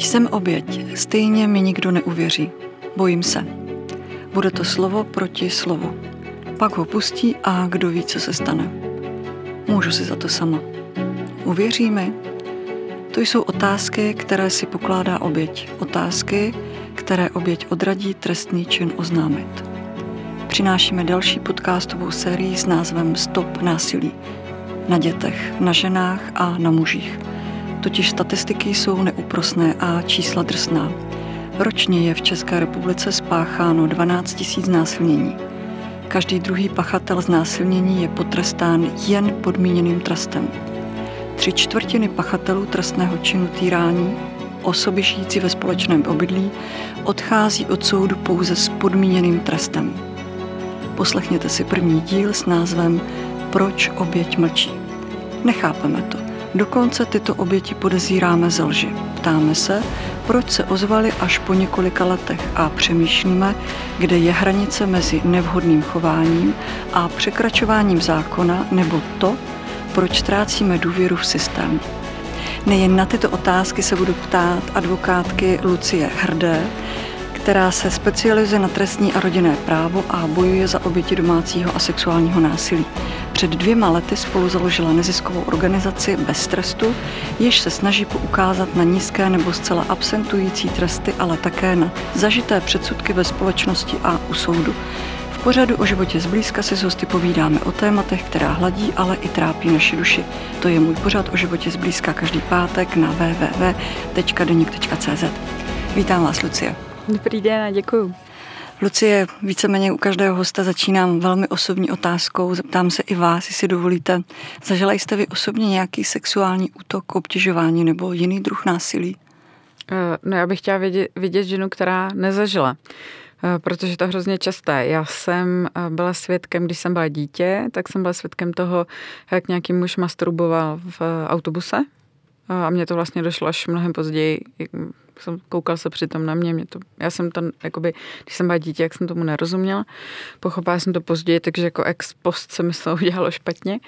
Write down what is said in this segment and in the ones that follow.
Jsem oběť, stejně mi nikdo neuvěří. Bojím se. Bude to slovo proti slovu. Pak ho pustí a kdo ví, co se stane. Můžu si za to sama. Uvěří mi? To jsou otázky, které si pokládá oběť. Otázky, které oběť odradí trestný čin oznámit. Přinášíme další podcastovou sérii s názvem Stop násilí. Na dětech, na ženách a na mužích. Totiž statistiky jsou neúprosné a čísla drsná. Ročně je v České republice spácháno 12 000 násilnění. Každý druhý pachatel znásilnění je potrestán jen podmíněným trestem. Tři čtvrtiny pachatelů trestného činu týrání, osoby žijící ve společném obydlí, odchází od soudu pouze s podmíněným trestem. Poslechněte si první díl s názvem Proč oběť mlčí. Nechápeme to. Dokonce tyto oběti podezíráme ze lži. Ptáme se, proč se ozvali až po několika letech a přemýšlíme, kde je hranice mezi nevhodným chováním a překračováním zákona nebo to, proč ztrácíme důvěru v systém. Nejen na tyto otázky se budu ptát advokátky Lucie Hrdé, která se specializuje na trestní a rodinné právo a bojuje za oběti domácího a sexuálního násilí. Před dvěma lety spolu založila neziskovou organizaci Bez trestu, jež se snaží poukázat na nízké nebo zcela absentující tresty, ale také na zažité předsudky ve společnosti a u soudu. V pořadu o životě zblízka si s hosty povídáme o tématech, která hladí, ale i trápí naši duši. To je můj pořad o životě zblízka každý pátek na www.denik.cz. Vítám vás, Lucie. Dobrý den a děkuju. Lucie, víceméně u každého hosta začínám velmi osobní otázkou. Zeptám se i vás, jestli dovolíte. Zažila jste vy osobně nějaký sexuální útok, obtěžování nebo jiný druh násilí? Eh, no já bych chtěla vidět, vidět ženu, která nezažila eh, protože to je hrozně časté. Já jsem eh, byla svědkem, když jsem byla dítě, tak jsem byla svědkem toho, jak nějaký muž masturboval v autobuse. A mně to vlastně došlo až mnohem později, jsem, koukal se přitom na mě, mě to, já jsem to, jakoby, když jsem byla dítě, jak jsem tomu nerozuměla, pochopila jsem to později, takže jako ex post se mi to udělalo špatně.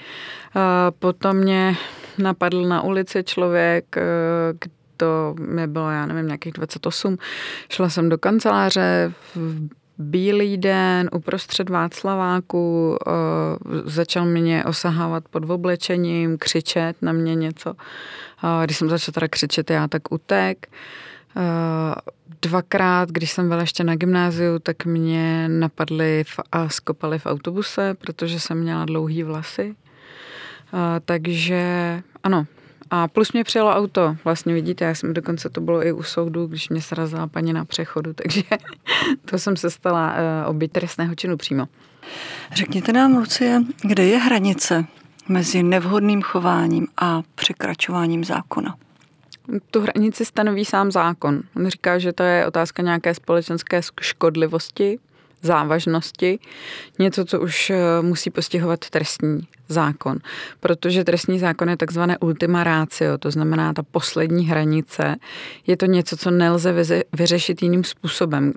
A potom mě napadl na ulici člověk, eh, to mi bylo, já nevím, nějakých 28. Šla jsem do kanceláře v bílý den uprostřed Václaváku, uh, začal mě osahávat pod oblečením, křičet na mě něco. Uh, když jsem začala teda křičet, já tak utek. Uh, dvakrát, když jsem byla ještě na gymnáziu, tak mě napadli a skopali v autobuse, protože jsem měla dlouhý vlasy. Uh, takže ano, a plus mě přijelo auto. Vlastně vidíte, já jsem dokonce to bylo i u soudu, když mě srazila paní na přechodu, takže to jsem se stala uh, oběť trestného činu přímo. Řekněte nám, Lucie, kde je hranice mezi nevhodným chováním a překračováním zákona? Tu hranici stanoví sám zákon. On říká, že to je otázka nějaké společenské škodlivosti, závažnosti, něco, co už eh, musí postihovat trestní zákon, protože trestní zákon je takzvané ultima ratio, to znamená ta poslední hranice. Je to něco, co nelze vyřešit jiným způsobem.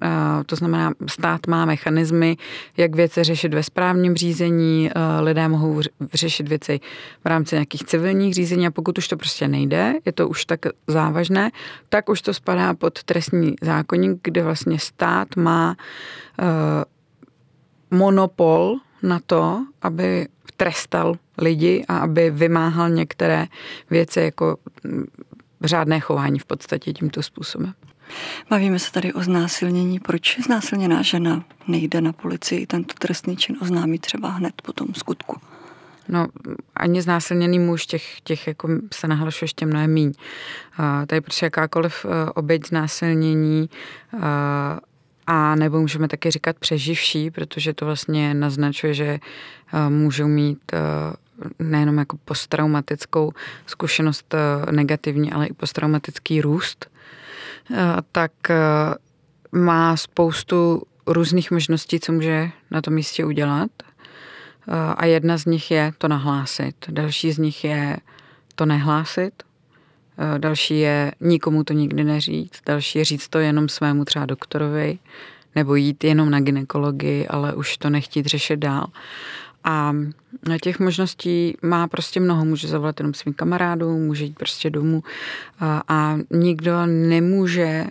To znamená, stát má mechanismy, jak věci řešit ve správním řízení, lidé mohou řešit věci v rámci nějakých civilních řízení a pokud už to prostě nejde, je to už tak závažné, tak už to spadá pod trestní zákonník, kde vlastně stát má monopol na to, aby trestal lidi a aby vymáhal některé věci jako řádné chování v podstatě tímto způsobem. Bavíme se tady o znásilnění. Proč znásilněná žena nejde na policii tento trestný čin oznámí třeba hned po tom skutku? No, ani znásilněný muž, těch, těch jako se nahlašuje ještě mnohem míň. Uh, tady protože jakákoliv uh, oběť znásilnění uh, a nebo můžeme taky říkat přeživší, protože to vlastně naznačuje, že eh, můžou mít eh, nejenom jako posttraumatickou zkušenost eh, negativní, ale i posttraumatický růst, tak má spoustu různých možností, co může na tom místě udělat. A jedna z nich je to nahlásit. Další z nich je to nehlásit. Eh, další je nikomu to nikdy neříct, další je říct to jenom svému třeba doktorovi, nebo jít jenom na ginekologii, ale už to nechtít řešit dál. A těch možností má prostě mnoho. Může zavolat jenom svým kamarádům, může jít prostě domů a, a nikdo nemůže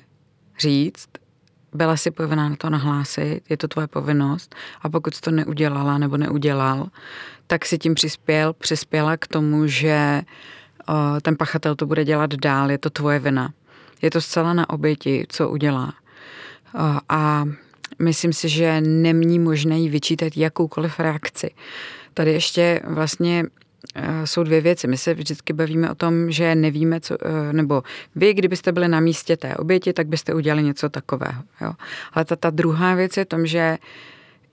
říct, byla si povinná na to nahlásit, je to tvoje povinnost a pokud jsi to neudělala nebo neudělal, tak si tím přispěl, přispěla k tomu, že o, ten pachatel to bude dělat dál, je to tvoje vina. Je to zcela na oběti, co udělá. A myslím si, že není možné jí vyčítat jakoukoliv reakci. Tady ještě vlastně Eh, jsou dvě věci. My se vždycky bavíme o tom, že nevíme, co, eh, nebo vy, kdybyste byli na místě té oběti, tak byste udělali něco takového. Jo? Ale ta, ta druhá věc je tom, že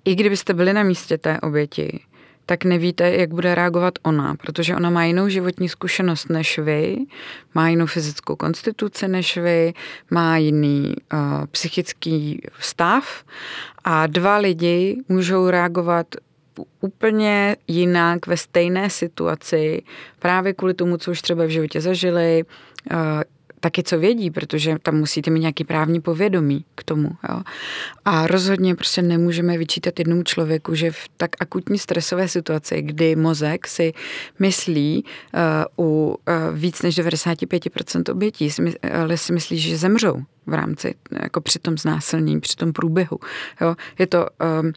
i kdybyste byli na místě té oběti, tak nevíte, jak bude reagovat ona, protože ona má jinou životní zkušenost než vy, má jinou fyzickou konstituci než vy, má jiný uh, psychický stav a dva lidi můžou reagovat úplně jinak ve stejné situaci, právě kvůli tomu, co už třeba v životě zažili, eh, taky co vědí, protože tam musíte mít nějaký právní povědomí k tomu. Jo. A rozhodně prostě nemůžeme vyčítat jednomu člověku, že v tak akutní stresové situaci, kdy mozek si myslí uh, u uh, víc než 95% obětí, si, uh, si myslí, že zemřou v rámci, jako při tom znásilnění, při tom průběhu. Jo. Je to um,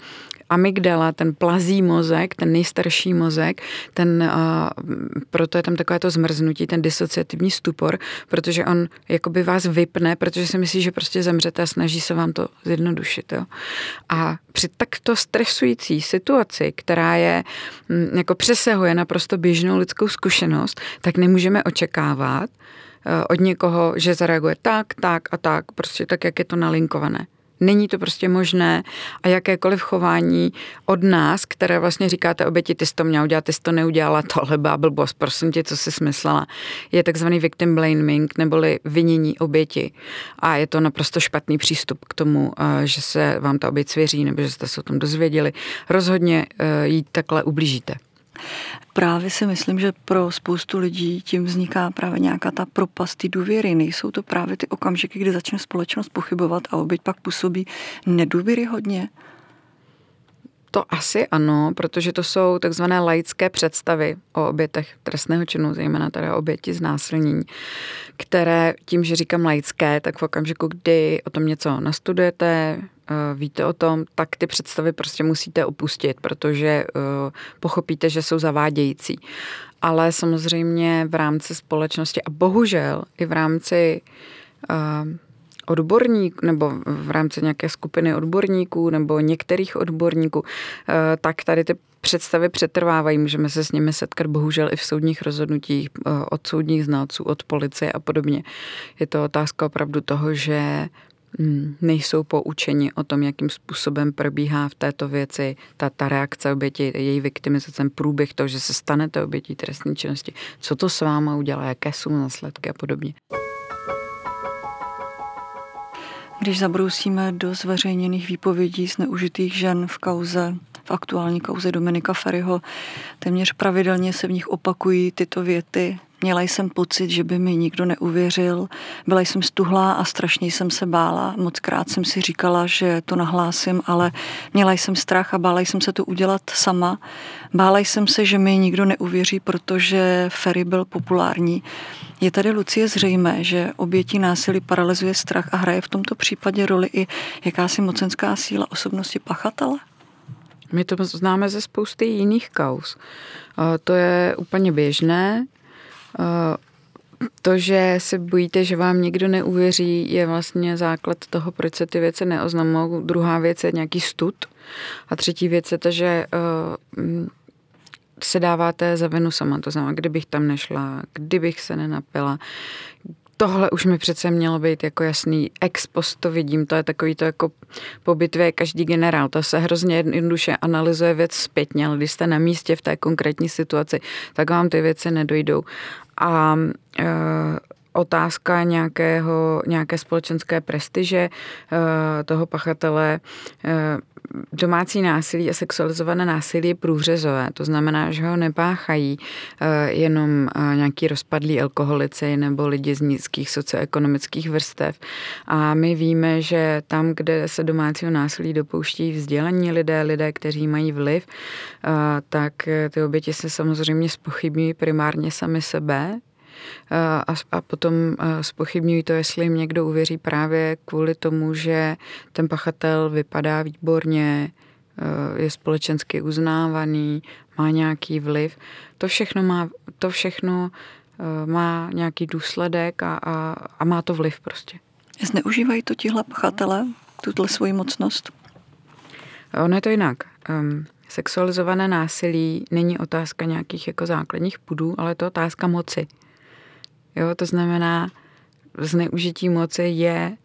amygdala, ten plazí mozek, ten nejstarší mozek, ten, uh, proto je tam takové to zmrznutí, ten disociativní stupor, protože on jakoby vás vypne, protože si myslí, že prostě zemřete a snaží se vám to zjednodušit. Jo. A při takto stresující situaci, která je, m, jako přesahuje naprosto běžnou lidskou zkušenost, tak nemůžeme očekávat, od někoho, že zareaguje tak, tak a tak, prostě tak, jak je to nalinkované. Není to prostě možné a jakékoliv chování od nás, které vlastně říkáte oběti, ty jsi to měla udělat, ty jsi to neudělala, tohle byla blbost, prosím tě, co jsi smyslela, je takzvaný victim blaming, neboli vinění oběti. A je to naprosto špatný přístup k tomu, eh, že se vám ta oběť svěří nebo že jste se o tom dozvěděli. Rozhodně eh, jí takhle ublížíte. Právě si myslím, že pro spoustu lidí tím vzniká právě nějaká ta propast ty důvěry. Nejsou to právě ty okamžiky, kdy začne společnost pochybovat a oběť pak působí nedůvěry hodně? To asi ano, protože to jsou takzvané laické představy o obětech trestného činu, zejména tady oběti znásilnění, které tím, že říkám laické, tak v okamžiku, kdy o tom něco nastudujete, víte o tom, tak ty představy prostě musíte opustit, protože eh, pochopíte, že jsou zavádějící. Ale samozřejmě v rámci společnosti a bohužel i v rámci eh, odborník nebo v rámci nějaké skupiny odborníků nebo některých odborníků, tak tady ty představy přetrvávají. Můžeme se s nimi setkat bohužel i v soudních rozhodnutích od soudních znalců, od policie a podobně. Je to otázka opravdu toho, že nejsou poučeni o tom, jakým způsobem probíhá v této věci ta, ta reakce oběti, její viktimizace, průběh toho, že se stanete obětí trestní činnosti, co to s váma udělá, jaké jsou následky a podobně. Když zabrousíme do zveřejněných výpovědí z neužitých žen v kauze, v aktuální kauze Dominika Ferryho, téměř pravidelně se v nich opakují tyto věty. Měla jsem pocit, že by mi nikdo neuvěřil. Byla jsem stuhlá a strašně jsem se bála. Moc krát jsem si říkala, že to nahlásím, ale měla jsem strach a bála jsem se to udělat sama. Bála jsem se, že mi nikdo neuvěří, protože Ferry byl populární. Je tady Lucie zřejmé, že oběti násilí paralyzuje strach a hraje v tomto případě roli i jakási mocenská síla osobnosti pachatele? My to známe ze spousty jiných kaus. To je úplně běžné. To, že se bojíte, že vám někdo neuvěří, je vlastně základ toho, proč se ty věci neoznamují. Druhá věc je nějaký stud. A třetí věc je to, že uh, se dáváte za vinu sama. To znamená, kdybych tam nešla, kdybych se nenapila, tohle už mi přece mělo být jako jasný. Ex post to vidím, to je takový to jako po bitvě každý generál. To se hrozně jednoduše analyzuje věc zpětně, ale když jste na místě v té konkrétní situaci, tak vám ty věci nedojdou. A e, otázka nějakého, nějaké společenské prestiže toho pachatele domácí násilí a sexualizované násilí je průřezové. To znamená, že ho nepáchají eh, jenom eh, nějaký rozpadlí alkoholici nebo lidi z nízkých socioekonomických vrstev. A my víme, že tam, kde se domácího násilí dopouští vzdělaní lidé, lidé, kteří mají vliv, eh, tak ty oběti se samozřejmě spochybňují primárně sami sebe, a, a potom spochybňují to, jestli jim někdo uvěří právě kvůli tomu, že ten pachatel vypadá výborně, je společensky uznávaný, má nějaký vliv. To všechno má, to všechno má nějaký důsledek a, a, a má to vliv prostě. Zneužívají to tihle pachatele, tuto svoji mocnost? Ono je to jinak. Um, sexualizované násilí není otázka nějakých jako základních pudů, ale je to otázka moci. Jo, to znamená, zneužití moci je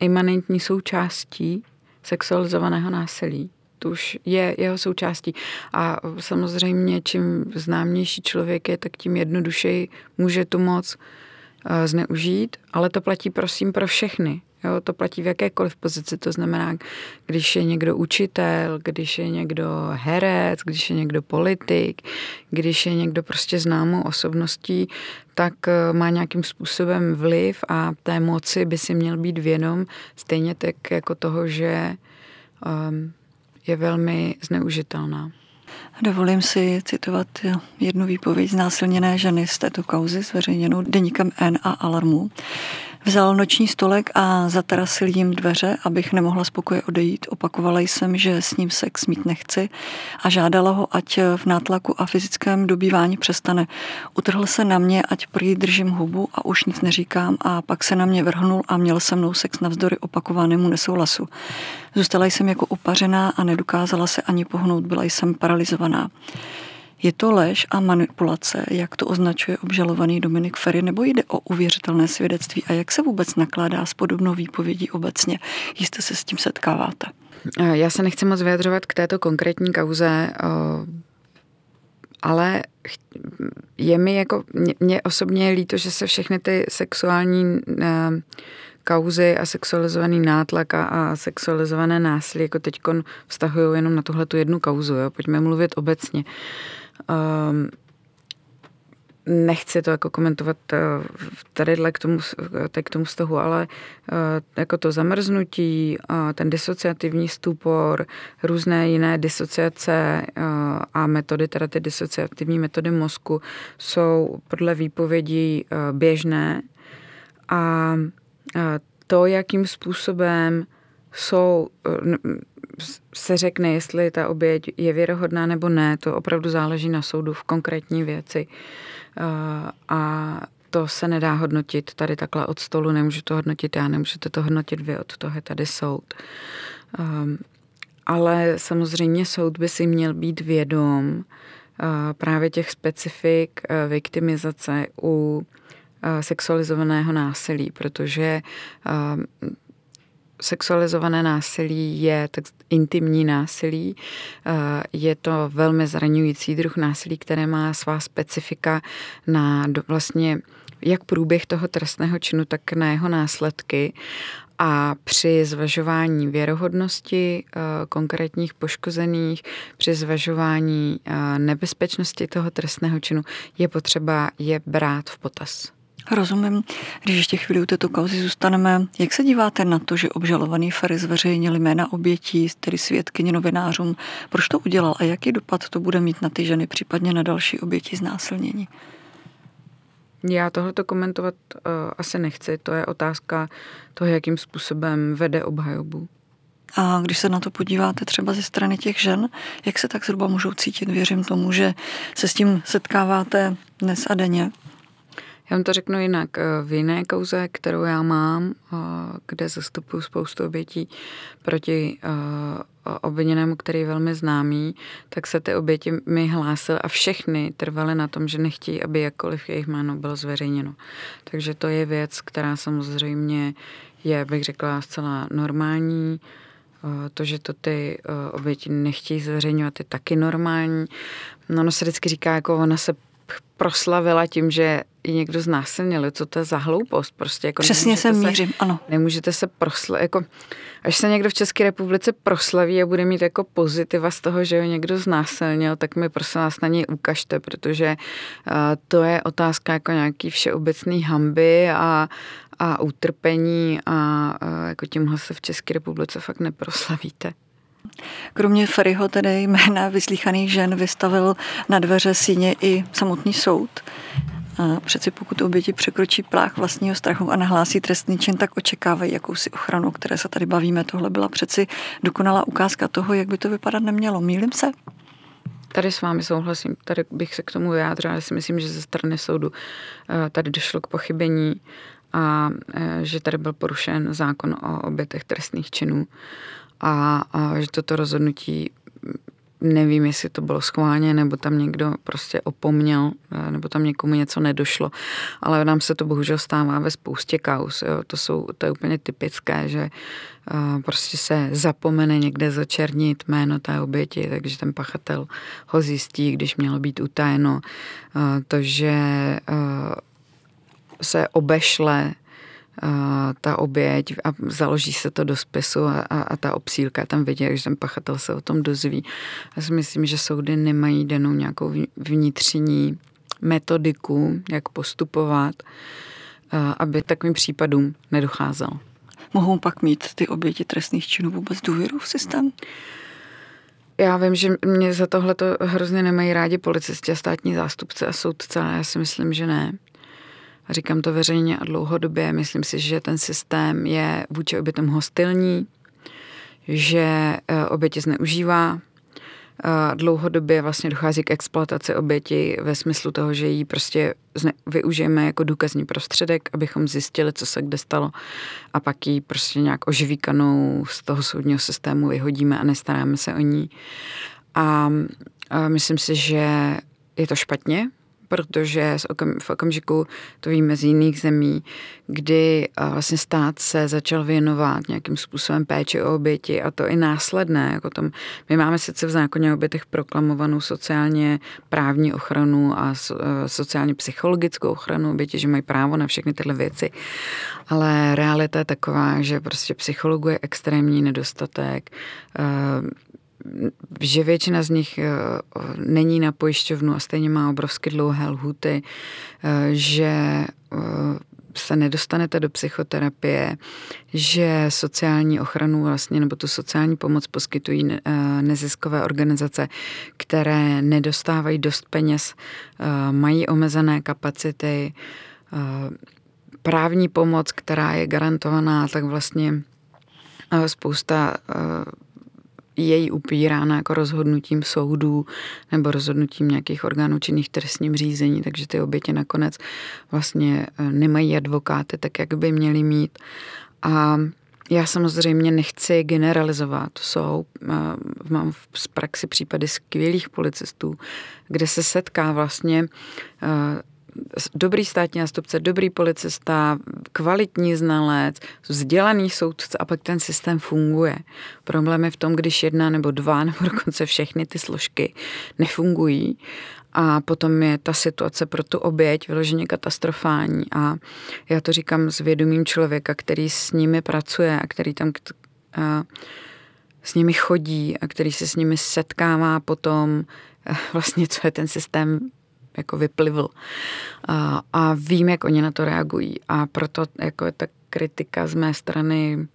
imanentní součástí sexualizovaného násilí. To už je jeho součástí. A samozřejmě, čím známější člověk je, tak tím jednodušeji může tu moc eh, zneužít, ale to platí prosím pro všechny. Jo, to platí v jakékoliv pozici, to znamená, když je někdo učitel, když je někdo herec, když je někdo politik, když je někdo prostě známou osobností, tak eh, má nějakým způsobem vliv a té moci by si měl být vědom, stejně tak jako toho, že um, je velmi zneužitelná. Dovolím si citovat jednu výpověď znásilněné ženy z této kauzy, zveřejněnou deníkem N a Alarmu. Vzal noční stolek a zatarasil jim dveře, abych nemohla spokoje odejít. Opakovala jsem, že s ním sex mít nechci a žádala ho, ať v nátlaku a fyzickém dobývání přestane. Utrhl se na mě, ať prý držím hubu a už nic neříkám a pak se na mě vrhnul a měl se mnou sex navzdory opakovanému nesouhlasu. Zůstala jsem jako upařená a nedokázala se ani pohnout, byla jsem paralizovaná. Je to lež a manipulace, jak to označuje obžalovaný Dominik Ferry, nebo jde o uvěřitelné svědectví a jak se vůbec nakládá s podobnou výpovědí obecně? Jistě se s tím setkáváte. Já se nechci moc vyjadřovat k této konkrétní kauze, ale je mi jako, mě osobně je líto, že se všechny ty sexuální kauzy a sexualizovaný nátlak a, sexualizované násilí jako teď vztahují jenom na tuhle tu jednu kauzu. Jo? Pojďme mluvit obecně. Um, nechci to jako komentovat eh, tady k tomu, k tomu vztahu, ale eh, jako to zamrznutí, ten disociativní stupor, různé jiné disociace eh, a metody, teda ty disociativní metody mozku jsou podle výpovědí běžné. A to, jakým způsobem jsou se řekne, jestli ta oběť je věrohodná nebo ne, to opravdu záleží na soudu v konkrétní věci. A to se nedá hodnotit tady takhle od stolu, nemůžu to hodnotit já, nemůžete to hodnotit vy, od toho je tady soud. Ale samozřejmě soud by si měl být vědom právě těch specifik viktimizace u sexualizovaného násilí, protože sexualizované násilí je tak intimní násilí. Eh, je to velmi zraňující druh násilí, které má svá specifika na vlastně jak průběh toho trestného činu, tak na jeho následky. A při zvažování věrohodnosti eh, konkrétních poškozených, při zvažování eh, nebezpečnosti toho trestného činu je potřeba je brát v potaz. Rozumím. Když ještě chvíli u této kauzy zůstaneme, jak se díváte na to, že obžalovaný Ferry zveřejnil jména obětí, tedy svědkyně novinářům? Proč to udělal a jaký dopad to bude mít na ty ženy, případně na další oběti znásilnění? Já tohleto komentovat uh, asi nechci. To je otázka toho, jakým způsobem vede obhajobu. A když se na to podíváte třeba ze strany těch žen, jak se tak zhruba můžou cítit? Věřím tomu, že se s tím setkáváte dnes a denně. Já vám to řeknu jinak. Eh, v jiné kauze, kterou já mám, eh, kde zastupuju spoustu obětí proti eh, obviněnému, který je velmi známý, tak se ty oběti mi hlásily a všechny trvaly na tom, že nechtějí, aby jakkoliv jejich jméno bylo zveřejněno. Takže to je věc, která samozřejmě je, bych řekla, zcela normální. To, že to ty oběti nechtějí zveřejňovat, je taky normální. No, ono se vždycky říká, jako ona se proslavila tím, že ji někdo znásilnil. Co to je za hloupost? Prostě jako Přesně se mířím, ano. Nemůžete se proslavit, jako až se někdo v České republice proslaví a bude mít jako pozitiva z toho, že ho někdo znásilnil, tak mi prosím vás na něj ukažte, protože uh, to je otázka jako nějaký všeobecný hamby a, a utrpení a uh, jako tímhle se v České republice fakt neproslavíte. Kromě Ferryho tedy jména vyslíchaných žen vystavil na dveře síně i samotný soud. A přeci pokud oběti překročí práh vlastního strachu a nahlásí trestný čin, tak očekávají jakousi ochranu, o které se tady bavíme. Tohle byla přeci dokonalá ukázka toho, jak by to vypadat nemělo. Mílim se? Tady s vámi souhlasím, tady bych se k tomu vyjádřila, já si myslím, že ze strany soudu eh, tady došlo k pochybení a eh, že tady byl porušen zákon o obětech trestných činů a, a že toto rozhodnutí nevím, jestli to bylo schválně, nebo tam někdo prostě opomněl, eh, nebo tam někomu něco nedošlo, ale nám se to bohužel stává ve spoustě kaus. Jo. To, jsou, to je úplně typické, že uh, prostě se zapomene někde začernit jméno té oběti, takže ten pachatel ho zjistí, když mělo být utajeno. Uh, to, že se obešle ta oběť a založí se to do spisu a, a, a ta obsílka tam vidí, že ten pachatel se o tom dozví. Já si myslím, že soudy nemají danou nějakou vnitřní metodiku, jak postupovat, aby takovým případům nedocházelo. Mohou pak mít ty oběti trestných činů vůbec důvěru v systém? Já vím, že mě za tohle to hrozně nemají rádi policisti a státní zástupce a soudce, ale já si myslím, že ne. A říkám to veřejně a dlouhodobě. Myslím si, že ten systém je vůči obětem hostilní, že e, oběti zneužívá, e, dlouhodobě vlastně dochází k exploataci oběti ve smyslu toho, že ji prostě využijeme jako důkazní prostředek, abychom zjistili, co se kde stalo a pak ji prostě nějak ožvíkanou z toho soudního systému vyhodíme a nestaráme se o ní. A, a myslím si, že je to špatně, protože v okamžiku, to víme z jiných zemí, kdy vlastně stát se začal věnovat nějakým způsobem péči o oběti a to i následné. Jako tom, my máme sice v zákoně o obětech proklamovanou sociálně právní ochranu a e, sociálně psychologickou ochranu oběti, že mají právo na všechny tyhle věci, ale realita je taková, že prostě psychologu je extrémní nedostatek, e, že většina z nich eh, není na pojišťovnu a stejně má obrovsky dlouhé lhuty, eh, že eh, se nedostanete do psychoterapie, že sociální ochranu vlastně nebo tu sociální pomoc poskytují neziskové organizace, které nedostávají dost peněz, mají omezené kapacity, právní pomoc, která je garantovaná, tak vlastně spousta je jí upírána jako rozhodnutím soudů nebo rozhodnutím nějakých orgánů činných trestním řízení, takže ty oběti nakonec vlastně eh, nemají advokáty tak, jak by měly mít. A já samozřejmě nechci generalizovat. Jsou, eh, mám v praxi případy skvělých policistů, kde se setká vlastně eh, dobrý státní nástupce, dobrý policista, kvalitní znalec, vzdělaný soudce a pak ten systém funguje. Problém je v tom, když jedna nebo dva nebo dokonce všechny ty složky nefungují a potom je ta situace pro tu oběť vyloženě katastrofální a já to říkám s vědomím člověka, který s nimi pracuje a který tam a, s nimi chodí a který se s nimi setkává potom vlastně, co je ten systém jako vyplivl. A, a vím, jak oni na to reagují. A proto jako je ta kritika z mé strany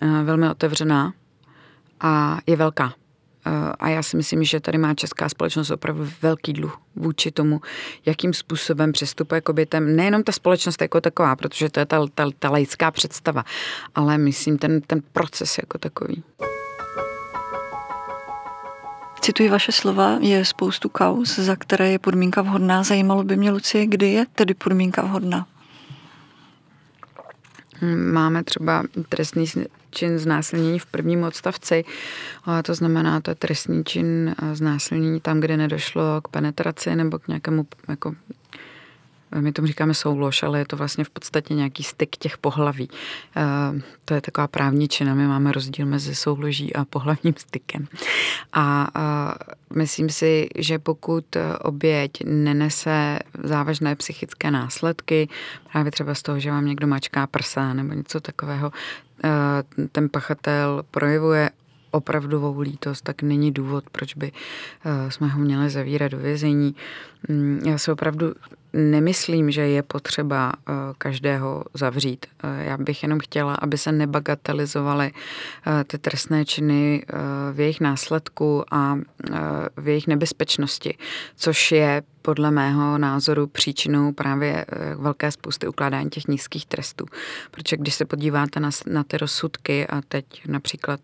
eh, velmi otevřená a je velká. Eh, a já si myslím, že tady má česká společnost opravdu velký dluh vůči tomu, jakým způsobem přistupuje k obětem. Nejenom ta společnost jako taková, protože to je ta, ta, ta laická představa, ale myslím ten, ten proces jako takový. Cituji vaše slova, je spoustu kaus, za které je podmínka vhodná. Zajímalo by mě, Lucie, kdy je tedy podmínka vhodná? Máme třeba trestný čin znásilnění v prvním odstavci, to znamená, to je trestný čin znásilnění tam, kde nedošlo k penetraci nebo k nějakému jako my tomu říkáme soulož, ale je to vlastně v podstatě nějaký styk těch pohlaví. To je taková právničina, my máme rozdíl mezi souloží a pohlavním stykem. A myslím si, že pokud oběť nenese závažné psychické následky, právě třeba z toho, že vám někdo mačká prsa nebo něco takového, ten pachatel projevuje opravdovou lítost, tak není důvod, proč by eh, jsme ho měli zavírat do vězení. Mm, já se opravdu nemyslím, že je potřeba eh, každého zavřít. Eh, já bych jenom chtěla, aby se nebagatelizovaly ty trestné činy v jejich následku a v jejich nebezpečnosti, což je podle mého názoru příčinou právě velké spousty ukládání těch nízkých trestů. Protože když se podíváte na, na ty rozsudky a teď například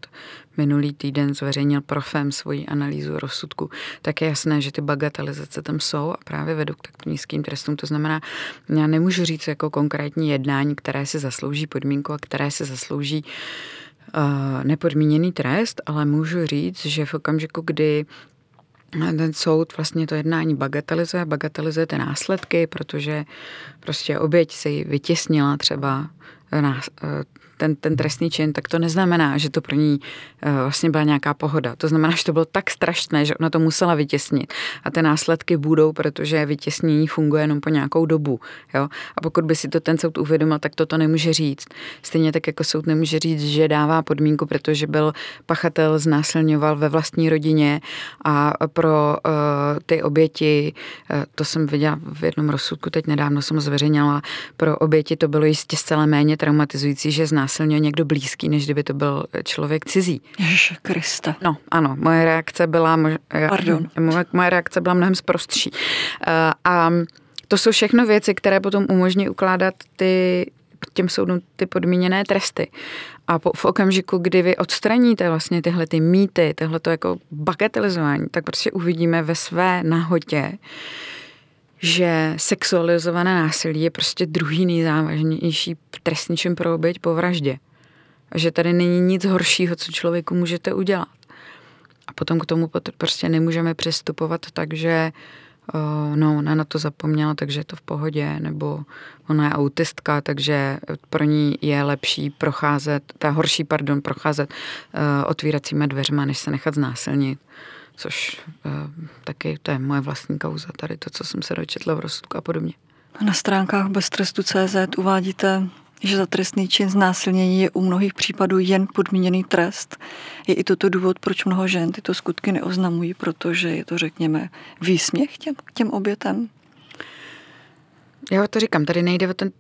minulý týden zveřejnil Profem svoji analýzu rozsudku, tak je jasné, že ty bagatelizace tam jsou a právě vedou k tak nízkým trestům. To znamená, já nemůžu říct jako konkrétní jednání, které si zaslouží podmínku a které si zaslouží uh, nepodmíněný trest, ale můžu říct, že v okamžiku, kdy ten soud vlastně to jednání bagatelizuje, bagatelizuje ty následky, protože prostě oběť si vytěsnila třeba ten, ten trestný čin, tak to neznamená, že to pro ní uh, vlastně byla nějaká pohoda. To znamená, že to bylo tak strašné, že ona to musela vytěsnit. A ty následky budou, protože vytěsnění funguje jenom po nějakou dobu. Jo? A pokud by si to ten soud uvědomil, tak toto nemůže říct. Stejně tak jako soud nemůže říct, že dává podmínku, protože byl pachatel znásilňoval ve vlastní rodině a pro uh, ty oběti, uh, to jsem viděla v jednom rozsudku, teď nedávno jsem zveřejnila, pro oběti to bylo jistě zcela méně traumatizující, že znásilnil někdo blízký, než kdyby to byl člověk cizí. Ježiše Krista. No, ano, moje reakce byla, mož, Pardon. Moje, moje reakce byla mnohem zprostší. Eh, a to jsou všechno věci, které potom umožní ukládat ty těm soudům ty podmíněné tresty. A po, v okamžiku, kdy vy odstraníte vlastně tyhle ty mýty, tohle to jako bagatelizování, tak prostě uvidíme ve své nahotě, že sexualizované násilí je prostě druhý nejzávažnější trestný čin pro oběť po vraždě. A že tady není nic horšího, co člověku můžete udělat. A potom k tomu prostě nemůžeme přistupovat tak, že no, ona na to zapomněla, takže je to v pohodě, nebo ona je autistka, takže pro ní je lepší procházet, ta horší, pardon, procházet uh, otvíracími dveřma, než se nechat znásilnit což uh, taky to je moje vlastní kauza, tady to, co jsem se dočetla v rozsudku a podobně. Na stránkách beztrestu.cz uvádíte, že za trestný čin znásilnění je u mnohých případů jen podmíněný trest. Je i toto důvod, proč mnoho žen tyto skutky neoznamují, protože je to, řekněme, výsměch těm, těm obětem? Já to říkám, tady nejde o ten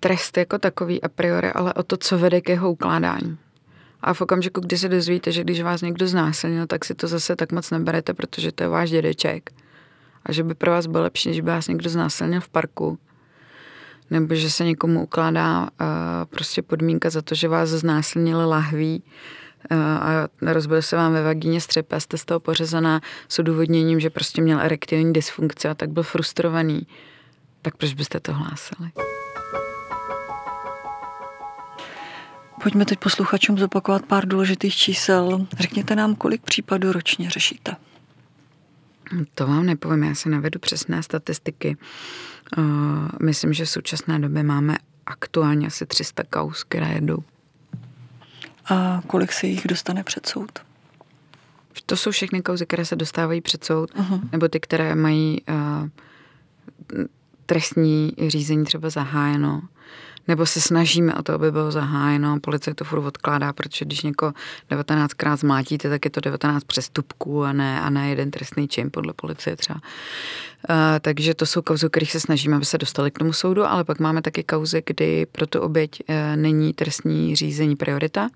trest jako takový a priori, ale o to, co vede k jeho ukládání. A v okamžiku, kdy se dozvíte, že když vás někdo znásilnil, tak si to zase tak moc neberete, protože to je váš dědeček. A že by pro vás bylo lepší, než by vás někdo znásilnil v parku. Nebo že se někomu ukládá uh, prostě podmínka za to, že vás znásilnili lahví uh, a rozbil se vám ve vagíně střepe a jste z toho pořezaná s odůvodněním, že prostě měl erektilní dysfunkci a tak byl frustrovaný. Tak proč byste to hlásili? Pojďme teď posluchačům zopakovat pár důležitých čísel. Řekněte nám, kolik případů ročně řešíte. To vám nepovím, já se navedu přesné statistiky. Myslím, že v současné době máme aktuálně asi 300 kaus, které jedou. A kolik se jich dostane před soud? To jsou všechny kauzy, které se dostávají před soud, uh-huh. nebo ty, které mají uh, trestní řízení třeba zahájeno nebo se snažíme o to, aby bylo zahájeno. Policie to furt odkládá, protože když někoho 19krát zmlátíte, tak je to 19 přestupků a ne, a ne jeden trestný čin podle policie třeba. Uh, takže to jsou kauzy, kterých se snažíme, aby se dostali k tomu soudu, ale pak máme taky kauzy, kdy pro tu oběť uh, není trestní řízení priorita,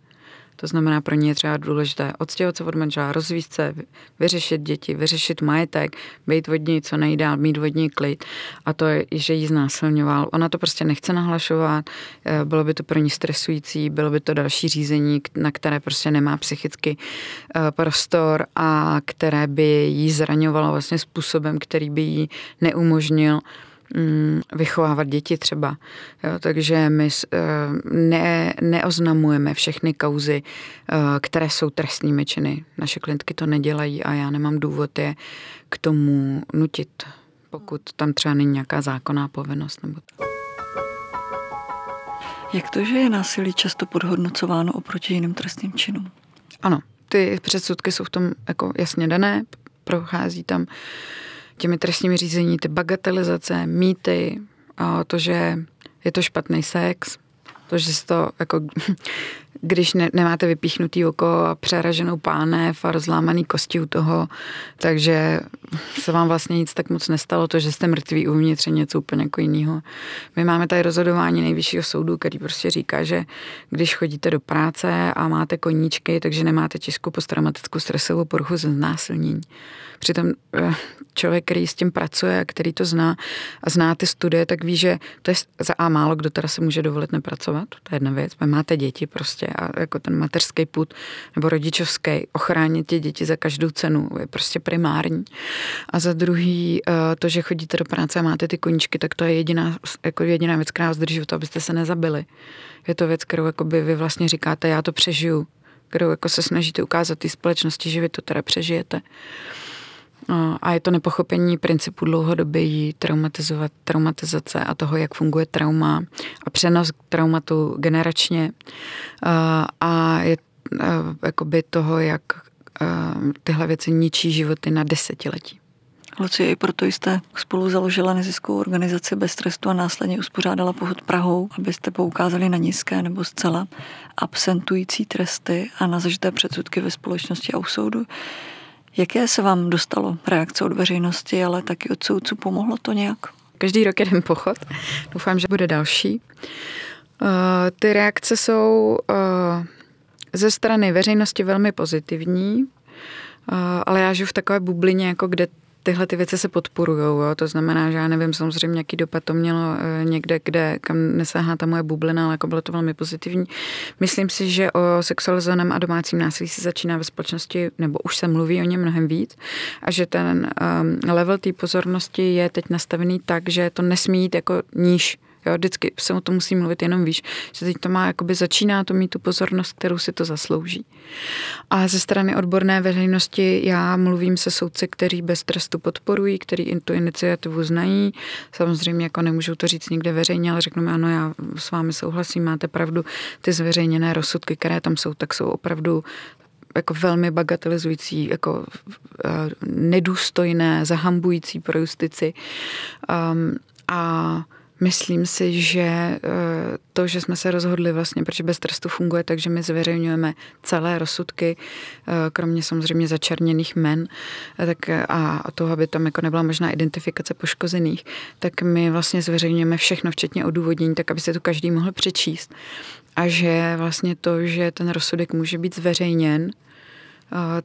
to znamená, pro ně je třeba důležité odstěhovat se od manžela, rozvíjet se, vyřešit děti, vyřešit majetek, být od něj co nejdál, mít od něj klid. A to je, že jí znásilňoval. Ona to prostě nechce nahlašovat, eh, bylo by to pro ní stresující, bylo by to další řízení, na které prostě nemá psychický eh, prostor a které by jí zraňovalo vlastně způsobem, který by jí neumožnil vychovávat děti třeba. Jo, takže my eh, ne, neoznamujeme všechny kauzy, eh, které jsou trestními činy. Naše klientky to nedělají a já nemám důvod je k tomu nutit. pokud tam třeba není nějaká zákonná povinnost. Nebo tak. Jak to, že je násilí často podhodnocováno oproti jiným trestným činům? Ano, ty předsudky jsou v tom jako jasně dané, prochází tam těmi trestními řízení ty bagatelizace, mýty, to, že je to špatný sex, to, že si to jako když ne, nemáte vypíchnutý oko a přeraženou pánev a rozlámaný kosti u toho, takže se vám vlastně nic tak moc nestalo, to, že jste mrtví uvnitř něco úplně jako jiného. My máme tady rozhodování nejvyššího soudu, který prostě říká, že když chodíte do práce a máte koníčky, takže nemáte těžkou posttraumatickou stresovou poruchu ze znásilnění. Přitom eh, člověk, který s tím pracuje a který to zná a zná ty studie, tak ví, že to je za A málo, kdo teda se může dovolit nepracovat, to je jedna věc. Máte děti prostě a jako ten mateřský put nebo rodičovský, ochránit ty děti za každou cenu je prostě primární. A za druhý, eh, to, že chodíte do práce a máte ty koníčky, tak to je jediná, jako jediná věc, která vás drží to, abyste se nezabili. Je to věc, kterou vy vlastně říkáte, já to přežiju, kterou jako se snažíte ukázat té společnosti, že vy to teda přežijete. A je to nepochopení principu dlouhodobé traumatizovat, traumatizace a toho, jak funguje trauma a přenos traumatu generačně. A je jakoby toho, jak tyhle věci ničí životy na desetiletí. Lucie, i proto jste spolu založila neziskovou organizaci Bez trestu a následně uspořádala pohod Prahou, abyste poukázali na nízké nebo zcela absentující tresty a na zažité předsudky ve společnosti a u soudu. Jaké se vám dostalo reakce od veřejnosti, ale taky od soudců? Pomohlo to nějak? Každý rok jeden pochod. Doufám, že bude další. Uh, ty reakce jsou uh, ze strany veřejnosti velmi pozitivní, uh, ale já žiju v takové bublině, jako kde tyhle ty věci se podporují. To znamená, že já nevím samozřejmě, jaký dopad to mělo eh, někde, kde, kam nesáhá ta moje bublina, ale jako bylo to velmi pozitivní. Myslím si, že o sexualizovaném a domácím násilí se začíná ve společnosti, nebo už se mluví o něm mnohem víc, a že ten um, level té pozornosti je teď nastavený tak, že to nesmí jít jako níž Jo, vždycky se o tom musí mluvit jenom víš, že teď to má, jakoby začíná to mít tu pozornost, kterou si to zaslouží. A ze strany odborné veřejnosti já mluvím se soudci, kteří bez trestu podporují, kteří tu iniciativu znají. Samozřejmě jako nemůžu to říct nikde veřejně, ale řeknu mi, ano, já s vámi souhlasím, máte pravdu, ty zveřejněné rozsudky, které tam jsou, tak jsou opravdu jako velmi bagatelizující, jako uh, nedůstojné, zahambující pro justici. Um, a Myslím si, že eh, to, že jsme se rozhodli vlastně, protože bez trestu funguje tak, že my zveřejňujeme celé rozsudky, eh, kromě samozřejmě začerněných men, eh, tak a toho, aby tam jako nebyla možná identifikace poškozených, tak my vlastně zveřejňujeme všechno, včetně odůvodnění, tak aby se to každý mohl přečíst. A že vlastně to, že ten rozsudek může být zveřejněn,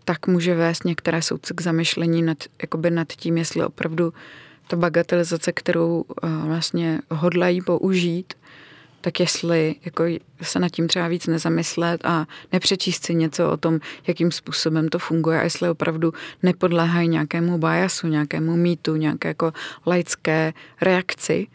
tak může vést některé soudce k zamyšlení nad, jakoby nad tím, jestli opravdu ta bagatelizace, kterou uh, vlastně hodlají použít, tak jestli jako se nad tím třeba víc nezamyslet a nepřečíst si něco o tom, jakým způsobem to funguje a jestli opravdu nepodléhají nějakému biasu, nějakému mýtu, nějaké jako laické reakci.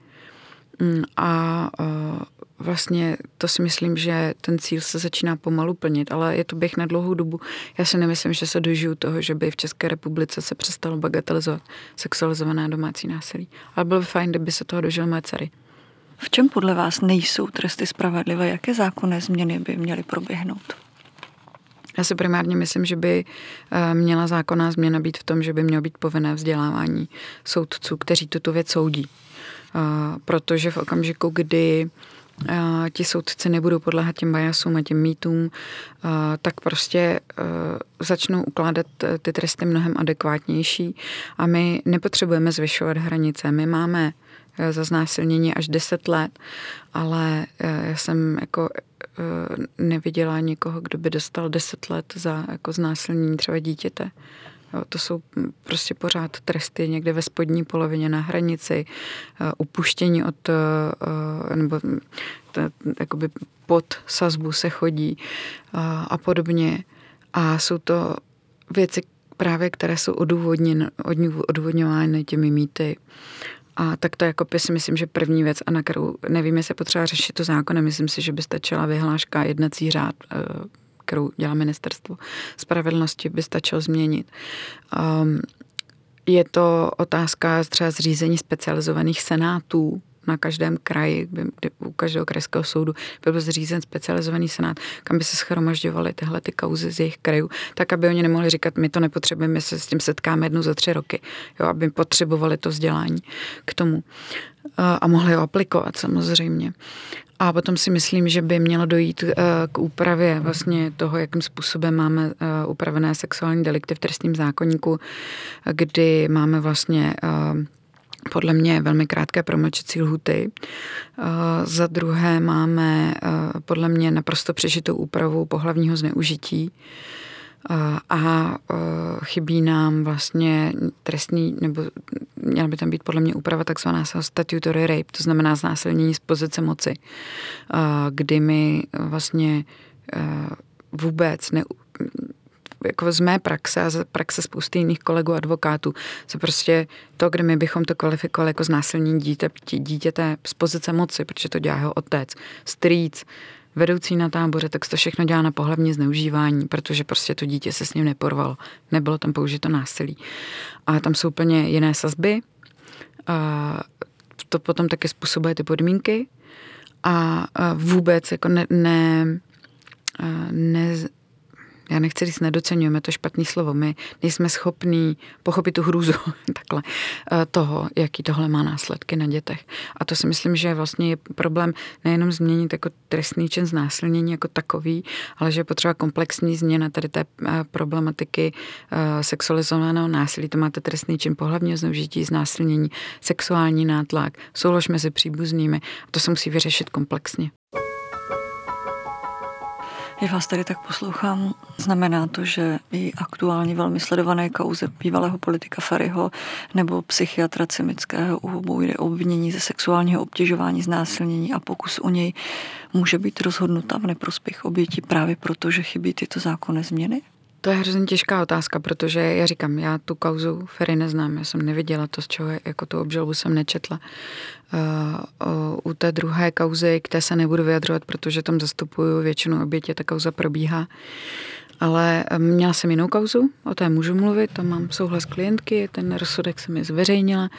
Mm, a uh, vlastně to si myslím, že ten cíl se začíná pomalu plnit, ale je to běh na dlouhou dobu. Já si nemyslím, že se dožiju toho, že by v České republice se přestalo bagatelizovat sexualizované domácí násilí. Ale bylo by fajn, kdyby se toho dožil moje dcery. V čem podle vás nejsou tresty spravedlivé? Jaké zákonné změny by měly proběhnout? Já si primárně myslím, že by eh, měla zákonná změna být v tom, že by mělo být povinné vzdělávání soudců, kteří tuto věc soudí. Eh, protože v okamžiku, kdy ti soudci nebudou podléhat těm bajasům a těm mýtům, tak prostě e, začnou ukládat e, ty tresty mnohem adekvátnější a my nepotřebujeme zvyšovat hranice. My máme e, za znásilnění až 10 let, ale já jsem jako neviděla nikoho, kdo by dostal 10 let za jako znásilnění třeba dítěte. To jsou prostě pořád tresty někde ve spodní polovině na hranici, eh, upuštění od, eh, nebo jakoby pod sazbu se chodí eh, a podobně. A jsou to věci právě, které jsou odůvodňovány těmi mýty. A tak to jako si myslím, že první věc, a na kterou nevím, jestli potřeba řešit to zákonem, myslím si, že by stačila vyhláška jednací řád kterou dělá ministerstvo spravedlnosti, by stačilo změnit. Um, je to otázka třeba zřízení specializovaných senátů na každém kraji, kdy u každého krajského soudu by byl zřízen specializovaný senát, kam by se schromažďovaly tyhle ty kauzy z jejich krajů, tak aby oni nemohli říkat, my to nepotřebujeme, my se s tím setkáme jednou za tři roky, jo, aby potřebovali to vzdělání k tomu a mohli ho aplikovat samozřejmě. A potom si myslím, že by mělo dojít eh, k úpravě vlastně toho, jakým způsobem máme eh, upravené sexuální delikty v trestním zákonníku, kdy máme vlastně eh, podle mě velmi krátké promlčecí lhuty. Za druhé máme podle mě naprosto přežitou úpravu pohlavního zneužití a chybí nám vlastně trestný, nebo měla by tam být podle mě úprava takzvaná statutory rape, to znamená znásilnění z pozice moci, kdy my vlastně vůbec ne, jako z mé praxe a z praxe spousty jiných kolegů advokátů, se prostě to, kde my bychom to kvalifikovali jako znásilnění dítě, dítěte z pozice moci, protože to dělá jeho otec, strýc, vedoucí na táboře, tak to všechno dělá na pohlavní zneužívání, protože prostě to dítě se s ním neporvalo. Nebylo tam použito násilí. A tam jsou úplně jiné sazby. A to potom taky způsobuje ty podmínky. A vůbec jako ne, ne, ne já nechci říct nedocenujeme, to špatný slovo, my nejsme schopní pochopit tu hrůzu takhle, eh, toho, jaký tohle má následky na dětech. A to si myslím, že vlastně je problém nejenom změnit jako trestný čin znásilnění jako takový, ale že je potřeba komplexní změna tady té eh, problematiky eh, sexualizovaného násilí. To máte trestný čin pohlavního zneužití, znásilnění, sexuální nátlak, soulož mezi příbuznými. A to se musí vyřešit komplexně. Když vás tady tak poslouchám, znamená to, že i aktuálně velmi sledované kauze bývalého politika Fariho nebo psychiatra Cimického u obou jde obvinění ze sexuálního obtěžování, znásilnění a pokus o něj může být rozhodnuta v neprospěch obětí právě proto, že chybí tyto zákonné změny? To je hrozně těžká otázka, protože já říkám, já tu kauzu Ferry neznám, já jsem neviděla to, z čeho jako tu obžalobu jsem nečetla. Uh, u té druhé kauzy, k té se nebudu vyjadřovat, protože tam zastupuju většinu obětě, ta kauza probíhá. Ale měla jsem jinou kauzu, o té můžu mluvit, tam mám souhlas klientky, ten rozsudek jsem mi zveřejnila,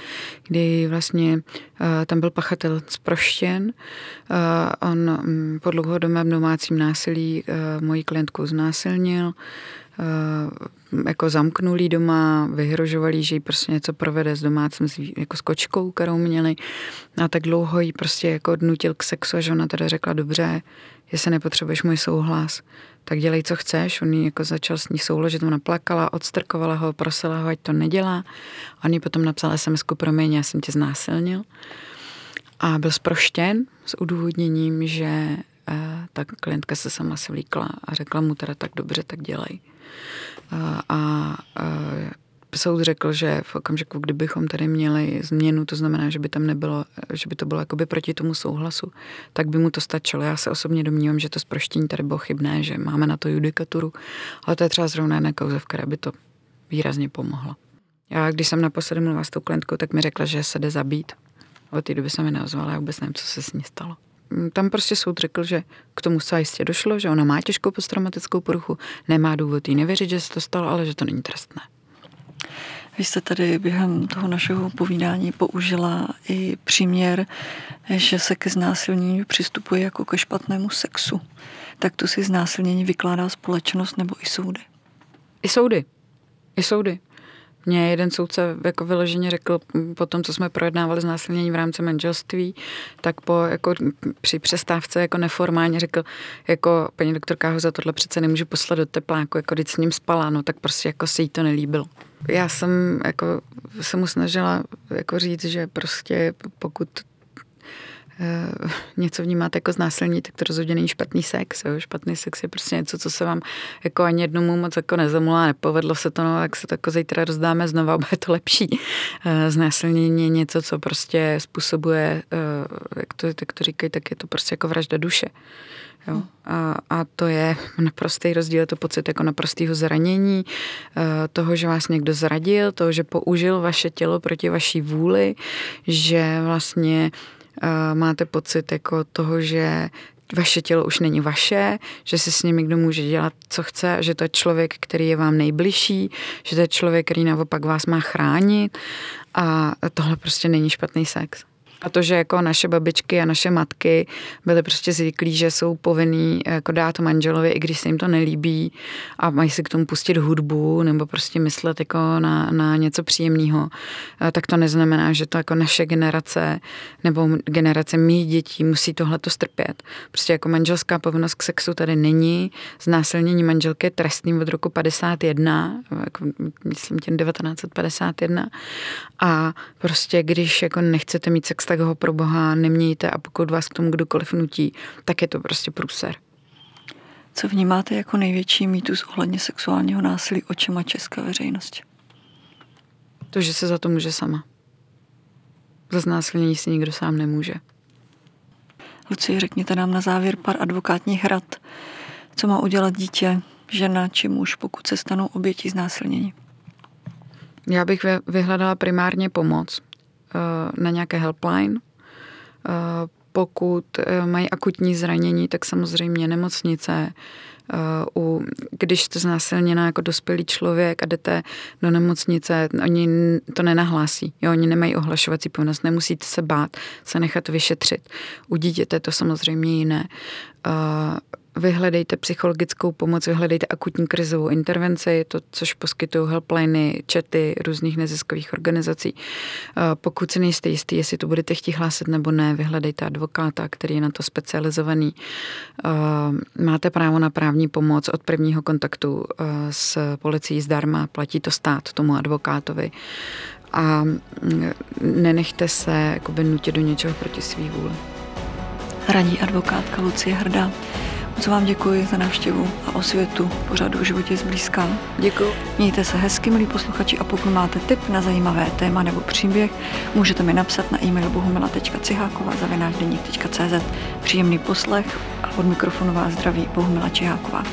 kdy vlastně uh, tam byl pachatel zproštěn. Uh, on um, po dlouhodobém domácím násilí uh, moji klientku znásilnil, Eh, jako zamknulý doma, vyhrožovali, že jí prostě něco provede s domácím, jako s kočkou, kterou měli. A tak dlouho jí prostě jako odnutil k sexu, že ona teda řekla, dobře, jestli nepotřebuješ můj souhlas, tak dělej, co chceš. On jí jako začal s ní souložit, ona plakala, odstrkovala ho, prosila ho, ať to nedělá. On jí potom napsal SMS-ku, promiň, já jsem tě znásilnil. A byl zproštěn s udůvodněním, že eh, ta klientka se sama svlíkla a řekla mu teda tak dobře, tak dělej. A, a, soud řekl, že v okamžiku, kdybychom tady měli změnu, to znamená, že by tam nebylo, že by to bylo jakoby proti tomu souhlasu, tak by mu to stačilo. Já se osobně domnívám, že to zproštění tady bylo chybné, že máme na to judikaturu, ale to je třeba zrovna jedna kauze, v které by to výrazně pomohlo. Já, když jsem naposledy mluvila s tou klientkou, tak mi řekla, že se jde zabít. Od té doby se mi neozvala, já vůbec nevím, co se s ní stalo. Mm, tam prostě soud řekl, že k tomu se jistě došlo, že ona má těžkou posttraumatickou poruchu, nemá důvod jí nevěřit, že se to stalo, ale že to není trestné. Vy jste tady během toho našeho povídání použila i příměr, že se ke znásilnění přistupuje jako ke špatnému sexu. Tak to si znásilnění vykládá společnost nebo i soudy? I soudy. I soudy. Mě jeden soudce jako vyloženě řekl po tom, co jsme projednávali znásilnění v rámci manželství, tak po, jako při přestávce jako neformálně řekl, jako paní doktorka ho za tohle přece nemůžu poslat do tepláku, jako když s ním spala, no tak prostě jako se jí to nelíbilo. Já jsem jako se mu snažila jako říct, že prostě pokud Eh, něco vnímáte jako znásilní, tak to rozhodně není špatný sex. Jo? Špatný sex je prostě něco, co se vám jako ani jednomu moc jako nezamulá, nepovedlo se to, no, jak se to jako zítra rozdáme znova, bude to lepší. Eh, znásilnění je něco, co prostě způsobuje, eh, jak to, jak to říkají, tak je to prostě jako vražda duše. Jo. A, a to je naprostý rozdíl, je to pocit jako naprostého zranění, toho, že vás někdo zradil, toho, že použil vaše tělo proti vaší vůli, že vlastně máte pocit jako toho, že vaše tělo už není vaše, že si s ním kdo může dělat, co chce, že to je člověk, který je vám nejbližší, že to je člověk, který naopak vás má chránit a tohle prostě není špatný sex. A to, že jako naše babičky a naše matky byly prostě zvyklí, že jsou povinný jako dát manželovi, i když se jim to nelíbí a mají si k tomu pustit hudbu nebo prostě myslet jako na, na něco příjemného, tak to neznamená, že to jako naše generace nebo generace mých dětí musí tohle to strpět. Prostě jako manželská povinnost k sexu tady není. Znásilnění manželky je trestným od roku 51, jako myslím tím 1951. A prostě když jako nechcete mít sex, tak ho pro boha nemějte a pokud vás k tomu kdokoliv nutí, tak je to prostě průser. Co vnímáte jako největší mýtus ohledně sexuálního násilí očima české veřejnosti? To, že se za to může sama. Za znásilnění si nikdo sám nemůže. Luci, řekněte nám na závěr pár advokátních rad, co má udělat dítě, žena či muž, pokud se stanou obětí znásilnění. Já bych vyhledala primárně pomoc na nějaké helpline. Eh, pokud eh, mají akutní zranění, tak samozřejmě nemocnice. U, když jste znásilněná jako dospělý člověk a jdete do nemocnice, oni to nenahlásí. Jo, oni nemají ohlašovací povinnost, nemusíte se bát se nechat vyšetřit. U dítěte to samozřejmě jiné vyhledejte psychologickou pomoc, vyhledejte akutní krizovou intervenci, to, což poskytují helpliny, čety různých neziskových organizací. Eh, pokud si nejste jistý, jestli to budete chtít hlásit nebo ne, vyhledejte advokáta, který je na to specializovaný. Eh, máte právo na právní pomoc od prvního kontaktu eh, s policií zdarma, platí to stát tomu advokátovi a mm, nenechte se nutit do něčeho proti svý vůli. Radí advokátka Lucie Hrdá. Moc vám děkuji za návštěvu a osvětu pořadu v životě zblízka. Děkuji. Mějte se hezky, milí posluchači, a pokud máte tip na zajímavé téma nebo příběh, můžete mi napsat na e-mail bohumila.ciháková zavináčdeník.cz Příjemný poslech a od mikrofonu vás zdraví Bohumila Čiháková.